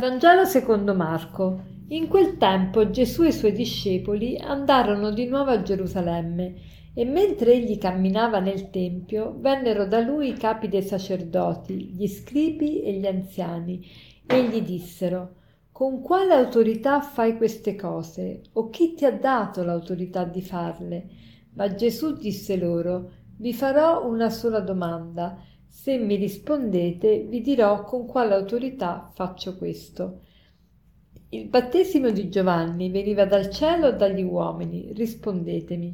Vangelo secondo Marco. In quel tempo Gesù e i suoi discepoli andarono di nuovo a Gerusalemme e mentre egli camminava nel Tempio vennero da lui i capi dei sacerdoti, gli scribi e gli anziani e gli dissero con quale autorità fai queste cose o chi ti ha dato l'autorità di farle? Ma Gesù disse loro vi farò una sola domanda se mi rispondete, vi dirò con quale autorità faccio questo. Il battesimo di Giovanni veniva dal cielo o dagli uomini? Rispondetemi.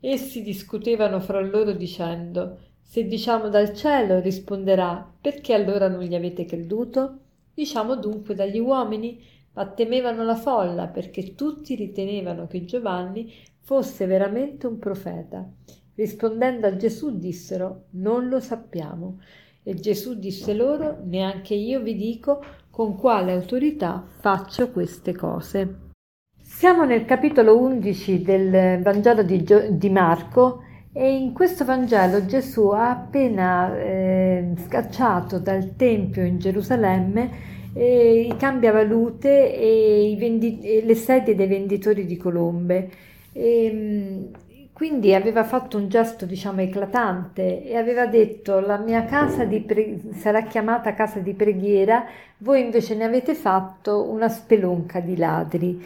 Essi discutevano fra loro dicendo Se diciamo dal cielo, risponderà perché allora non gli avete creduto? Diciamo dunque dagli uomini, ma temevano la folla perché tutti ritenevano che Giovanni fosse veramente un profeta. Rispondendo a Gesù dissero, non lo sappiamo. E Gesù disse loro, neanche io vi dico con quale autorità faccio queste cose. Siamo nel capitolo 11 del Vangelo di, Gio- di Marco e in questo Vangelo Gesù ha appena eh, scacciato dal Tempio in Gerusalemme eh, i cambiavalute e, i vendi- e le sedie dei venditori di colombe. E, ehm, quindi aveva fatto un gesto, diciamo, eclatante e aveva detto la mia casa pre- sarà chiamata casa di preghiera, voi invece ne avete fatto una spelonca di ladri.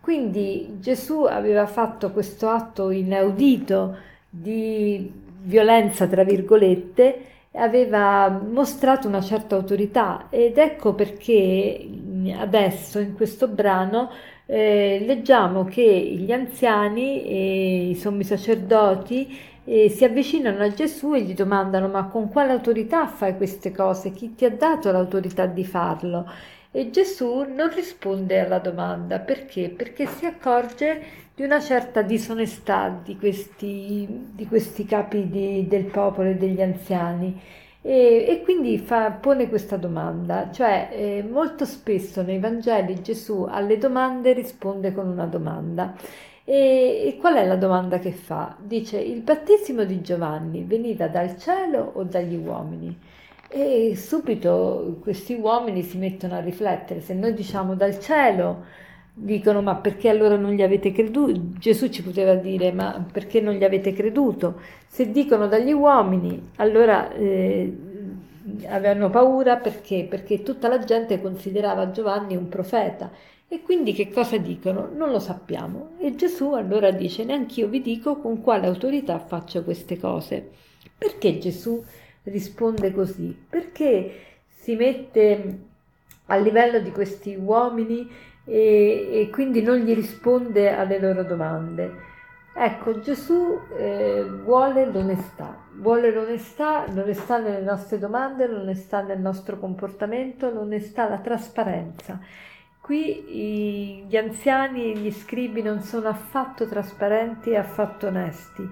Quindi Gesù aveva fatto questo atto inaudito di violenza, tra virgolette, aveva mostrato una certa autorità ed ecco perché adesso in questo brano eh, leggiamo che gli anziani e i sommi sacerdoti eh, si avvicinano a Gesù e gli domandano ma con quale autorità fai queste cose? Chi ti ha dato l'autorità di farlo? E Gesù non risponde alla domanda perché? Perché si accorge di una certa disonestà di questi, di questi capi di, del popolo e degli anziani e, e quindi fa, pone questa domanda, cioè eh, molto spesso nei Vangeli Gesù alle domande risponde con una domanda. E, e, qual è la domanda che fa? Dice il battesimo di Giovanni veniva dal cielo o dagli uomini? E subito questi uomini si mettono a riflettere, se noi diciamo dal cielo, dicono ma perché allora non gli avete creduto? Gesù ci poteva dire ma perché non gli avete creduto? Se dicono dagli uomini allora eh, avevano paura perché? Perché tutta la gente considerava Giovanni un profeta e quindi che cosa dicono? Non lo sappiamo e Gesù allora dice neanch'io vi dico con quale autorità faccio queste cose. Perché Gesù risponde così? Perché si mette a livello di questi uomini e, e quindi non gli risponde alle loro domande. Ecco, Gesù eh, vuole l'onestà, vuole l'onestà, l'onestà nelle nostre domande, l'onestà nel nostro comportamento, l'onestà, la trasparenza. Qui i, gli anziani e gli scribi non sono affatto trasparenti e affatto onesti.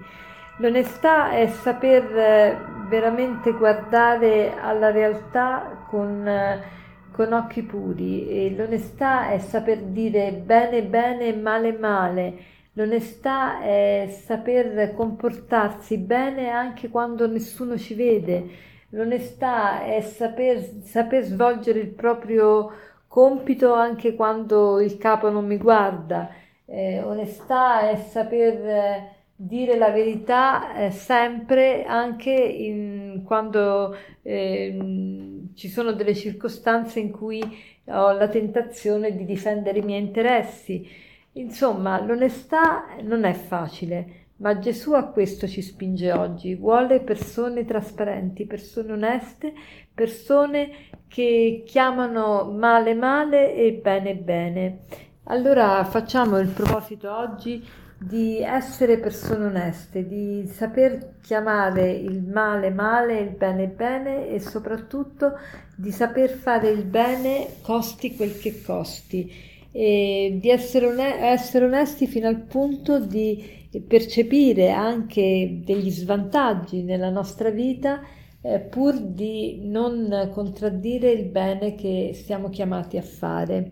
L'onestà è saper eh, veramente guardare alla realtà con... Eh, con occhi puri e l'onestà è saper dire bene bene e male male. L'onestà è saper comportarsi bene anche quando nessuno ci vede. L'onestà è saper, saper svolgere il proprio compito anche quando il capo non mi guarda. Eh, onestà è saper dire la verità eh, sempre anche in, quando eh, ci sono delle circostanze in cui ho la tentazione di difendere i miei interessi. Insomma, l'onestà non è facile, ma Gesù a questo ci spinge oggi. Vuole persone trasparenti, persone oneste, persone che chiamano male male e bene bene. Allora facciamo il proposito oggi di essere persone oneste, di saper chiamare il male male, il bene bene e soprattutto di saper fare il bene costi quel che costi e di essere, one- essere onesti fino al punto di percepire anche degli svantaggi nella nostra vita eh, pur di non contraddire il bene che siamo chiamati a fare.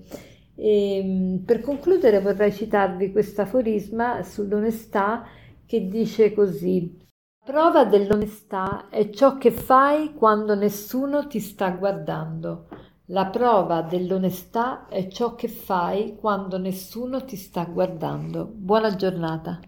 E, ehm, per concludere vorrei citarvi questo aforisma sull'onestà che dice così. Prova dell'onestà è ciò che fai quando nessuno ti sta guardando. La prova dell'onestà è ciò che fai quando nessuno ti sta guardando. Buona giornata.